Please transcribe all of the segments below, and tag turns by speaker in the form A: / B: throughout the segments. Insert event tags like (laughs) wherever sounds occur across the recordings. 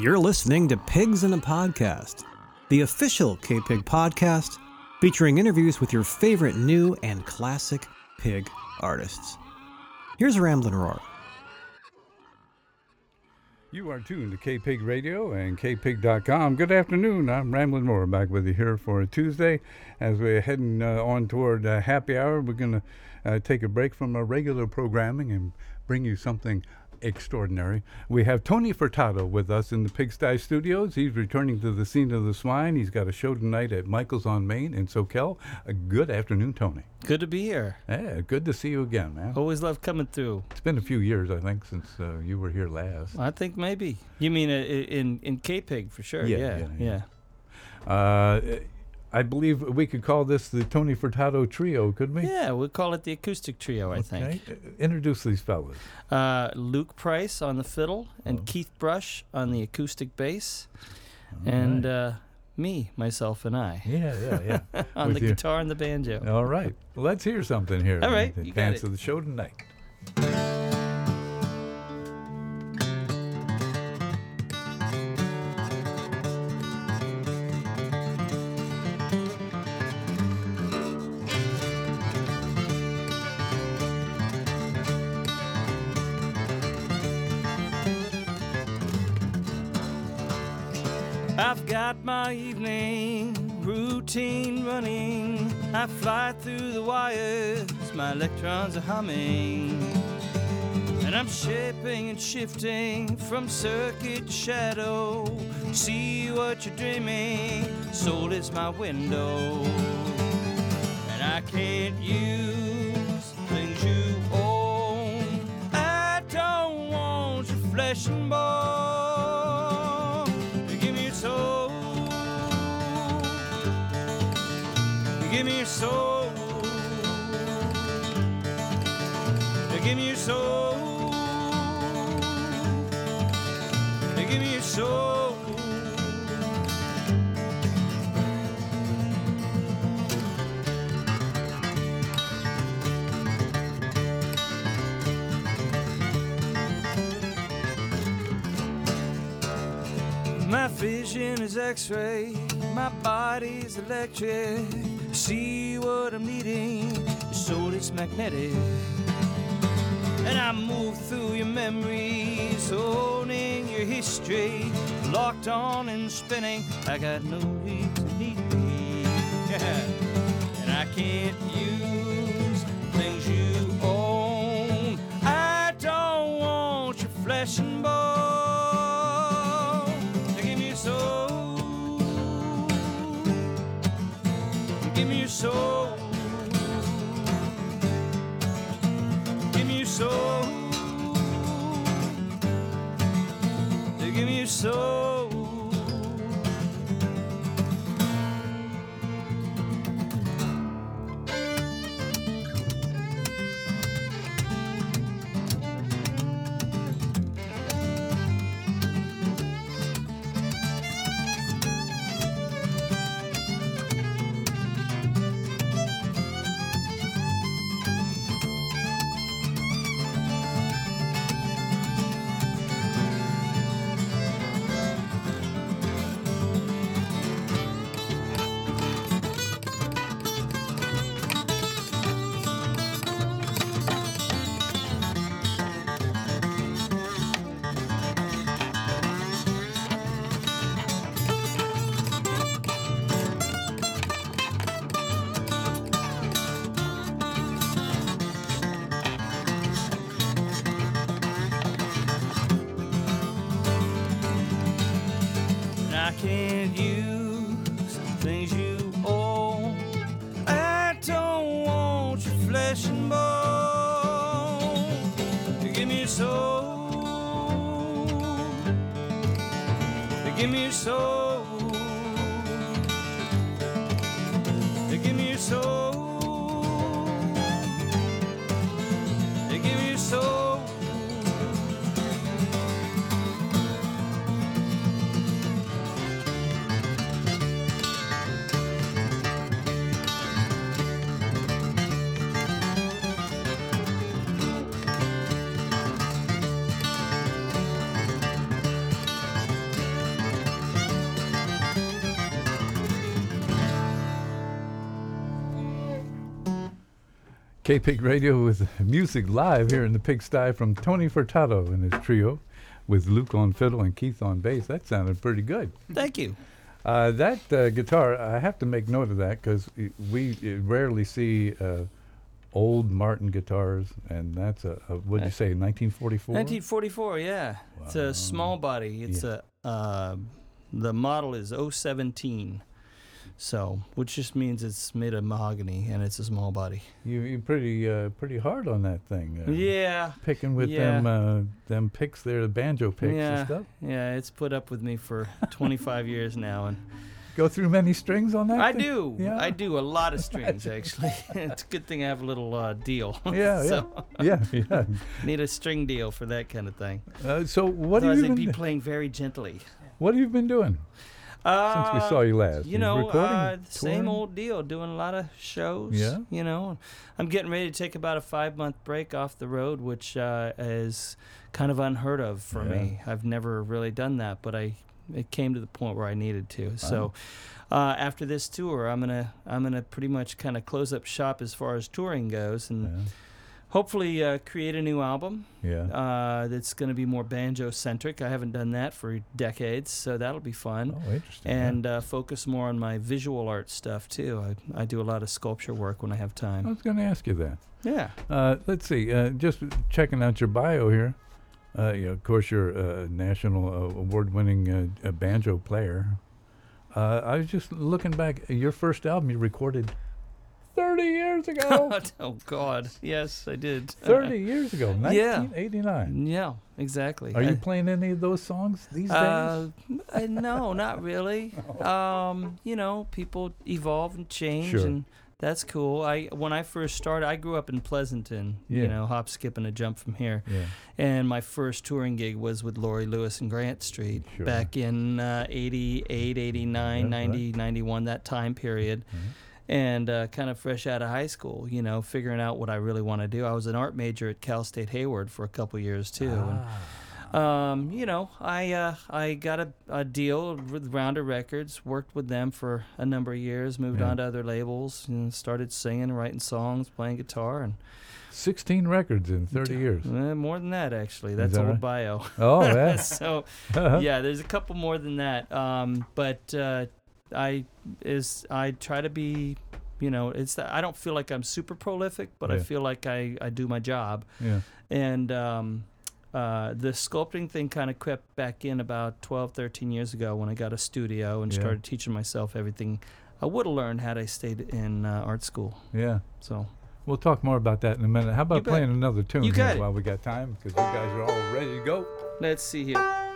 A: You're listening to Pigs in a Podcast, the official K Pig podcast featuring interviews with your favorite new and classic pig artists. Here's Ramblin' Roar.
B: You are tuned to K Pig Radio and KPig.com. Good afternoon. I'm Ramblin' Roar back with you here for a Tuesday. As we're heading uh, on toward uh, happy hour, we're going to uh, take a break from our regular programming and bring you something extraordinary. We have Tony Furtado with us in the Pigsty Studios. He's returning to the scene of the swine. He's got a show tonight at Michael's on Main in Soquel. Uh, good afternoon, Tony.
C: Good to be here.
B: Yeah, good to see you again, man.
C: Always love coming through.
B: It's been a few years, I think, since uh, you were here last.
C: I think maybe. You mean uh, in in K Pig for sure?
B: Yeah,
C: Yeah,
B: yeah,
C: yeah.
B: Uh, I believe we could call this the Tony Furtado Trio, couldn't we?
C: Yeah, we'll call it the acoustic trio. I think.
B: Okay. Uh, Introduce these fellas.
C: Uh, Luke Price on the fiddle and
B: Oh.
C: Keith Brush on the acoustic bass,
B: All
C: and
B: right.
C: uh, me, myself, and I
B: yeah, yeah, yeah. (laughs)
C: on
B: with
C: the
B: you.
C: guitar and the banjo.
B: All right. Well, let's hear something here.
C: All right,
B: in advance
C: it.
B: of the show tonight.
C: I've got my evening routine running. I fly through the wires, my electrons are humming. And I'm shaping and shifting from circuit to shadow. See what you're dreaming, soul is my window. And I can't use things you own. I don't want your flesh and bone. Give me your soul. Give me your soul. Give me your soul. My vision is x-ray, my body's electric. See what I'm needing, your soul is magnetic. And I move through your memories, owning your history. Locked on and spinning, I got no need to need me. (laughs) and I can't use things you own. I don't want your flesh and bone. Soul. Give me your soul. Give me your soul. I can't use things you own. I don't want your flesh and bone. Give me your soul. Give me your soul.
B: K Pig Radio with music live here in the pigsty from Tony Furtado and his trio with Luke on fiddle and Keith on bass. That sounded pretty good.
C: Thank you.
B: Uh, that uh, guitar, I have to make note of that because we uh, rarely see uh, old Martin guitars, and that's a, a what'd you say, 1944?
C: 1944, yeah. It's a small body. It's a uh, the model is 017. So, which just means it's made of mahogany and it's a small body.
B: You you pretty uh, pretty hard on that thing. Uh,
C: Yeah.
B: Picking with
C: Yeah.
B: them uh, them picks there, the banjo picks
C: yeah.
B: and stuff.
C: Yeah, it's put up with me for (laughs) 25 years now and
B: Go through many strings on that.
C: I
B: thing?
C: do.
B: Yeah.
C: I do a lot of (laughs) strings actually. (laughs) it's a good thing I have a little uh, deal.
B: Yeah,
C: so
B: yeah, yeah.
C: need a string deal for that kind of thing.
B: Uh, so what have you been
C: be playing very gently.
B: What have you been doing
C: Uh,
B: since we saw you last?
C: You know,
B: recording,
C: uh, same old deal. Doing a lot of shows.
B: Yeah.
C: You know, I'm getting ready to take about a five month break off the road, which uh, is kind of unheard of for
B: Yeah.
C: me. I've never really done that, but I it came to the point where I needed to.
B: Uh-huh.
C: So. Uh, after this tour, I'm gonna I'm gonna pretty much kind of close up shop as far as touring goes, and hopefully uh, create a new album
B: Yeah. yeah.
C: uh, that's going to be more banjo centric. I haven't done that for decades, so that'll be fun
B: oh, interesting. yeah.
C: and uh, focus more on my visual art stuff too. I, I do a lot of sculpture work when I have time.
B: I was going to ask you that.
C: Yeah.
B: Uh, let's see. Uh, just checking out your bio here. Uh, you of course, you're a national uh, award-winning uh, banjo player. Uh, I was just looking back. Your first album you recorded 30 years ago. (laughs)
C: oh God. Yes, I did.
B: 30 years ago, 1989.
C: yeah, exactly.
B: Are you playing any of those songs these
C: Uh,
B: days?
C: uh, no, (laughs) not really. Um, you know, people evolve and change,
B: Sure.
C: and that's cool. I when I first started, I grew up in Pleasanton.
B: Yeah.
C: You know, hop, skip, and a jump from here.
B: Yeah.
C: And my first touring gig was with Laurie Lewis and Grant Street
B: Sure.
C: back in uh, 88, 89,
B: Yeah,
C: 90, 91, that time period.
B: Mhm.
C: And uh, kind of fresh out of high school, you know, figuring out what I really want to do. I was an art major at Cal State Hayward for a couple years too. And,
B: Ah.
C: um, you know, I uh, I got a, a deal with Rounder Records, worked with them for a number of years, moved
B: Yeah.
C: on to other labels, and started singing, writing songs, playing guitar, and
B: 16 records in 30 years.
C: eh, more than that actually. That's
B: that
C: old
B: right?
C: bio.
B: Oh, (laughs) yeah.
C: so
B: Uh-huh.
C: yeah, there's a couple more than that. Um, but uh, I is I try to be, you know, it's that I don't feel like I'm super prolific, but I feel like I I do my job.
B: yeah.
C: And um, uh, the sculpting thing kind of crept back in about 12, 13 years ago when I got a studio and
B: Yeah.
C: started teaching myself everything I would have learned had I stayed in uh, art school.
B: Yeah.
C: So
B: We'll talk more about that in a minute. How about playing another tune
C: You got
B: while we got time? Because you guys are all ready to go.
C: let's see here.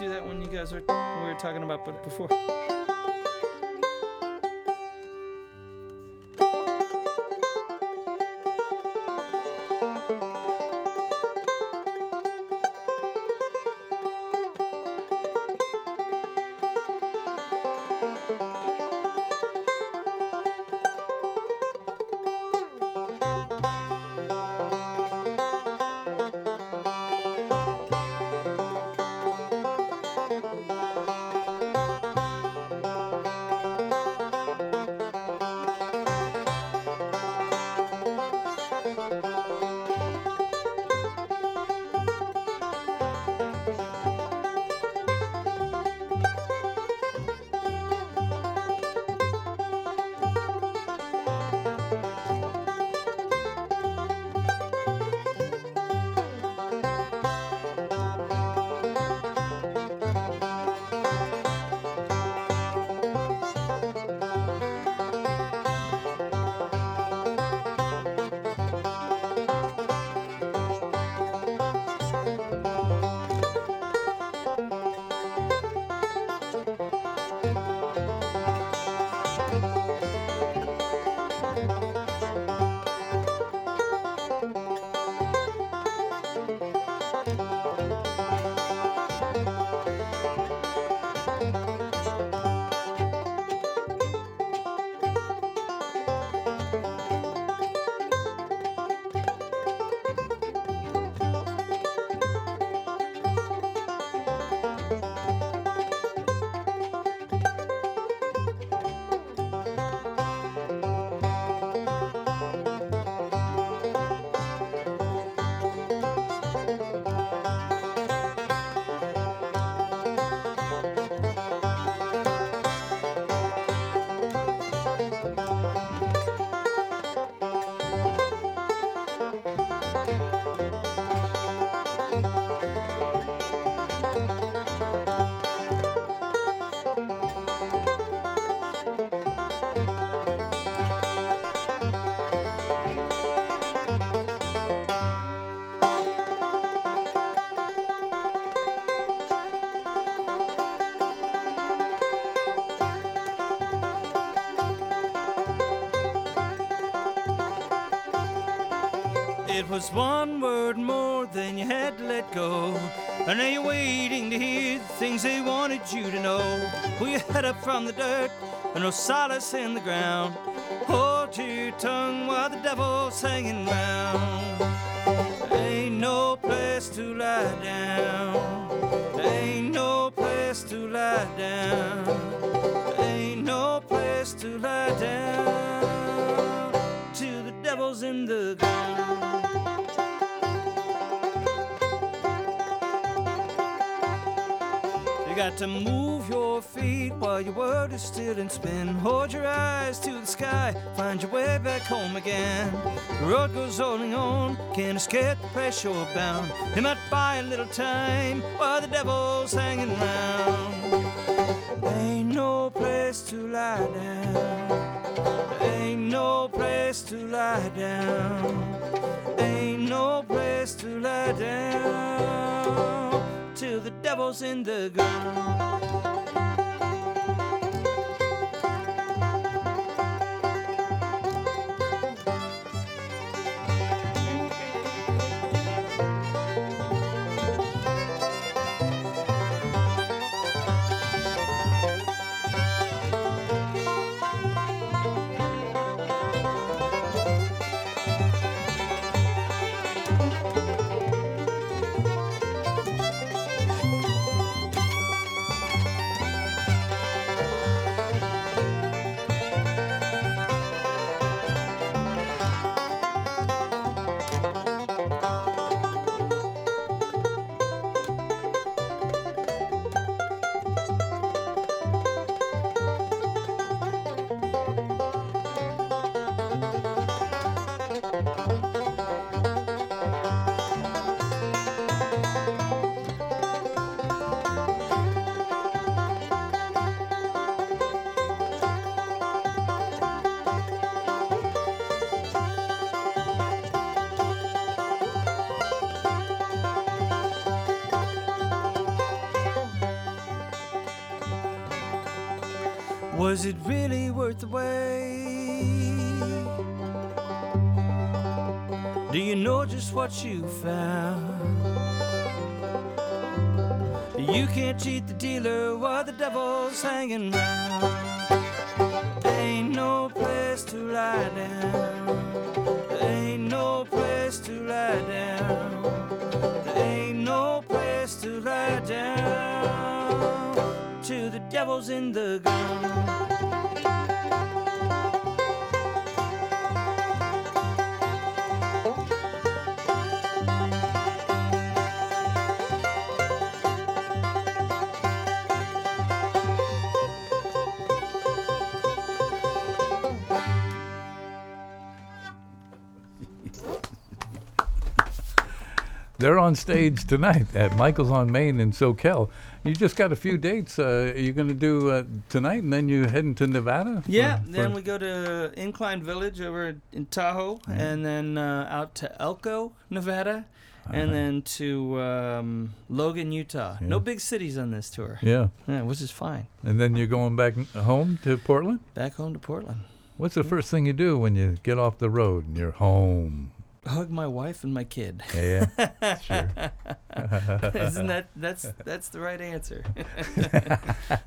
C: Do that one you guys were we were talking about before. It was one word more than you had to let go. And now you're waiting to hear the things they wanted you to know. Pull your head up from the dirt, and no solace in the ground. Hold to your tongue while the devil's hanging round. Ain't no place to lie down. Ain't no place to lie down. Ain't no place to lie down. Till the devil's in the ground. Got to move your feet while your world is still in spin. Hold your eyes to the sky, find your way back home again. The road goes on and on, can't escape the pressure bound. You might buy a little time while the devil's hanging round. Ain't no place to lie down. Ain't no place to lie down. Ain't no place to lie down till the devil's in the ground. Was it really worth the wait? Do you know just what you found? You can't cheat the dealer while the devil's hanging round. Ain't no place to lie down. Devil's in the ground.
B: They're on stage tonight at Michael's on Main in Soquel. You just got a few dates. Uh, you're going to do uh, tonight, and then you heading to Nevada.
C: Yeah,
B: for-
C: then we go to Incline Village over in Tahoe, and then uh, out to Elko, Nevada, and then to um, Logan, Utah. No big cities on this tour,
B: yeah,
C: yeah, which is fine.
B: and then you're going back home to Portland.
C: Back home to Portland.
B: What's the first thing you do when you get off the road and you're home?
C: Hug my wife and my kid.
B: Yeah, sure. (laughs) (laughs)
C: Isn't that that's (laughs) that's the right answer?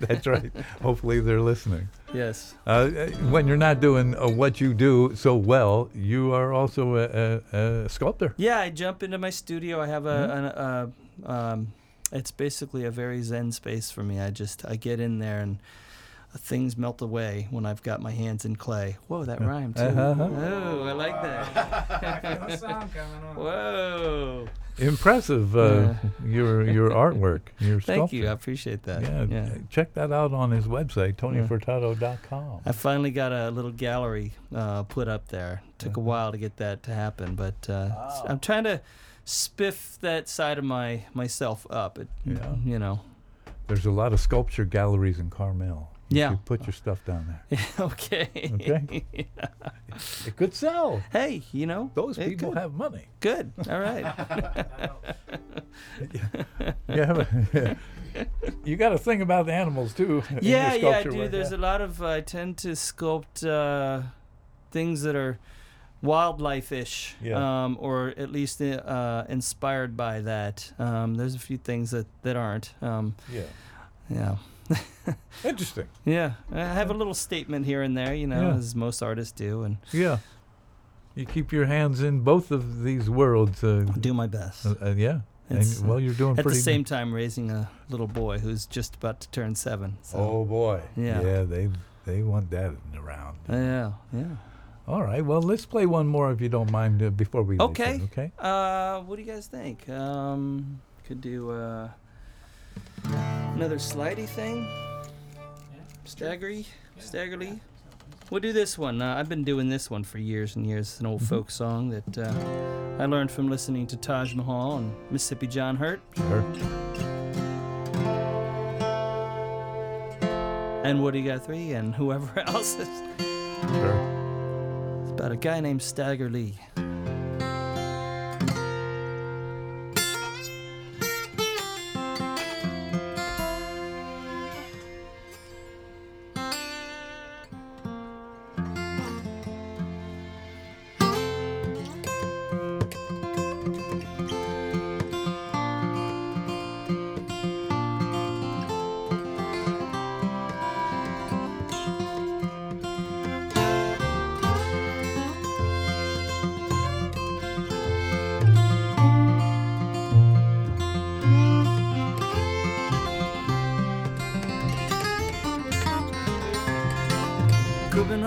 B: That's right. Hopefully they're listening.
C: yes.
B: Uh, uh, when you're not doing uh, what you do so well, you are also a, a, a sculptor.
C: Yeah, I jump into my studio. I have a, an, uh, um, it's basically a very zen space for me. I just I get in there and things melt away when I've got my hands in clay. Whoa, that rhymed too.
B: Uh-huh.
C: Oh, I like that. Whoa.
B: Impressive, uh, your your (laughs) artwork, your
C: Thank
B: sculpture.
C: you. I appreciate that.
B: Yeah,
C: yeah.
B: check that out on his website, tonyfurtado.com.
C: I finally got a little gallery uh, put up there. Took a while to get that to happen, but uh, s- I'm trying to spiff that side of my myself up. It,
B: Yeah.
C: You know.
B: There's a lot of sculpture galleries in Carmel. You
C: Yeah.
B: should put your stuff down there. (laughs)
C: okay.
B: Okay. (laughs) It could sell.
C: Hey, you know
B: Those people
C: could-
B: have money.
C: Good. All right. (laughs)
B: Yeah, you got to think about the animals too.
C: yeah, yeah, I do.
B: work,
C: There's
B: yeah.
C: a lot of. I tend to sculpt uh, things that are wildlife-ish,
D: Yeah.
C: um, or at least uh, inspired by that. Um, there's a few things that that aren't. Um,
D: Yeah.
C: Yeah.
D: Interesting.
C: Yeah, I have a little statement here and there, you know,
D: Yeah.
C: as most artists do, and
D: Yeah. You keep your hands in both of these worlds. Uh,
C: do my best.
D: uh, uh, yeah. And, well, you're doing
C: At the same time, raising a little boy who's just about to turn seven. So.
D: Oh boy.
C: Yeah.
D: Yeah. They they want that around.
C: Yeah, yeah.
D: All right. Well, let's play one more if you don't mind uh, before we. leave
C: Okay.
D: it, okay.
C: Uh, what do you guys think? Um, could do uh, another slidey thing. Staggery, staggerly. We'll do this one. Uh, I've been doing this one for years and years. It's an old
D: Mhm.
C: folk song that uh, I learned from listening to Taj Mahal and Mississippi John Hurt
D: Sure.
C: and Woody Guthrie and whoever (laughs) else. It's
D: Sure.
C: about a guy named Stagger Lee.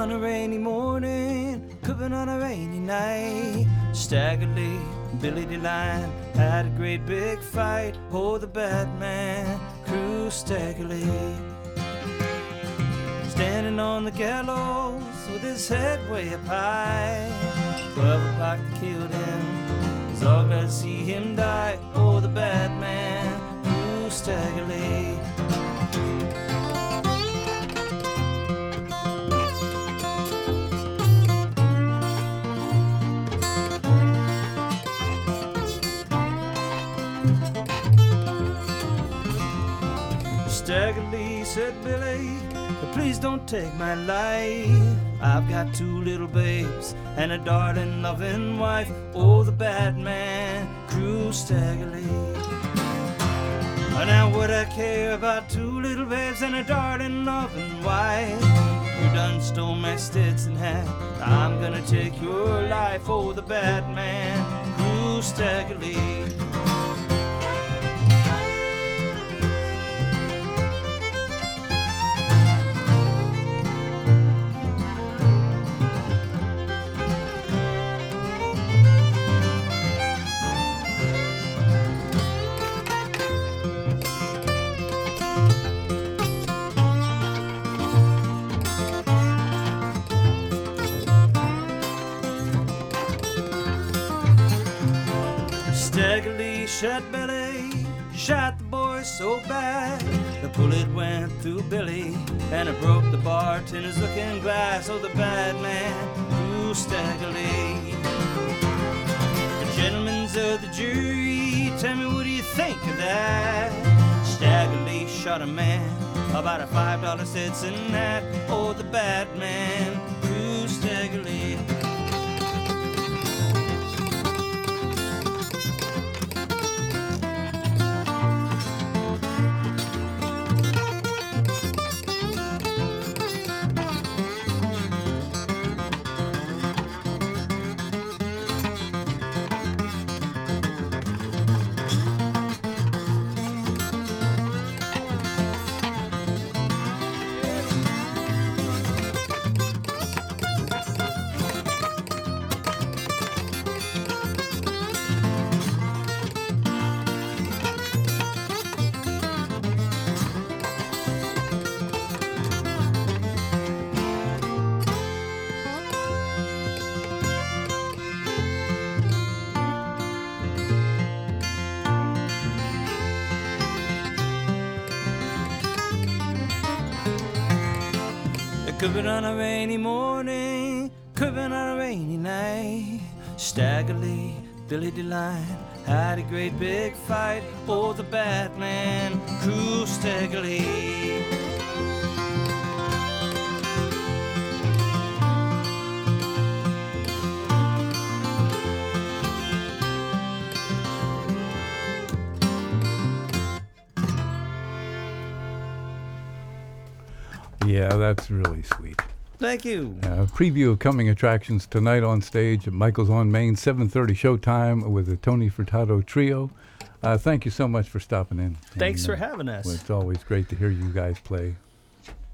C: On a rainy morning, been on a rainy night. Stagger Lee, Billy DeLyon had a great big fight. Oh, the bad man, Crew Stagger Lee. Standing on the gallows with his head way up high. Twelve o'clock they killed him. Was all glad to see him die. Oh, the bad man, Crew Stagger Lee. Said, Billy, please don't take my life. I've got two little babes and a darling, loving wife. Oh, the bad man, Crew Stagger Lee. Now would I care about two little babes and a darling, loving wife? You done stole my Stetson hat. I'm gonna take your life. Oh, the bad man, Crew Stagger Shot Billy, shot the boy so bad. The bullet went through Billy, and it broke the bartender's looking glass. Oh, the bad man, who Stagger Lee. The gentlemen of the jury, tell me what do you think of that? Stagger Lee shot a man about a five dollar Stetson hat. Oh, the bad man, who Stagger could been on a rainy morning, could been on a rainy night. Stagger Lee, Billy DeLyon had a great big fight. Oh, the Batman, Crew
B: Yeah, that's really sweet.
C: Thank you.
B: Uh, preview of coming attractions tonight on stage at Michael's on Main, 7:30 showtime with the Tony Furtado Trio. Uh, thank you so much for stopping in.
C: Thanks
B: And,
C: for
B: uh,
C: having us.
B: well, It's always great to hear you guys play.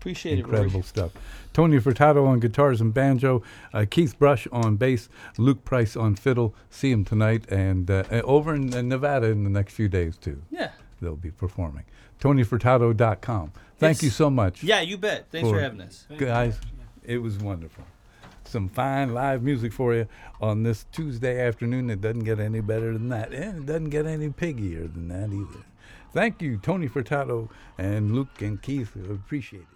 C: Appreciate
B: Incredible
C: it, Incredible
B: stuff. Tony Furtado on guitars and banjo, uh, Keith Brush on bass, Luke Price on fiddle. See him tonight and uh, uh, over in, in Nevada in the next few days too.
C: Yeah.
B: They'll be performing. TonyFurtado.com. Thank
C: It's-
B: you so much.
C: Yeah, you bet. Thanks for
B: For-
C: having us.
B: guys. It was wonderful. Some fine live music for you on this Tuesday afternoon. It doesn't get any better than that, and it doesn't get any piggier than that either. Thank you, Tony Furtado and Luke and Keith. Appreciate it.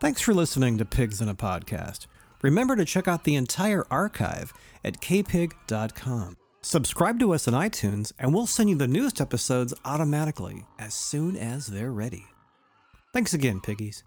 A: Thanks for listening to Pigs in a Podcast. Remember to check out the entire archive at kpig.com. Subscribe to us on iTunes, and we'll send you the newest episodes automatically as soon as they're ready. Thanks again, piggies.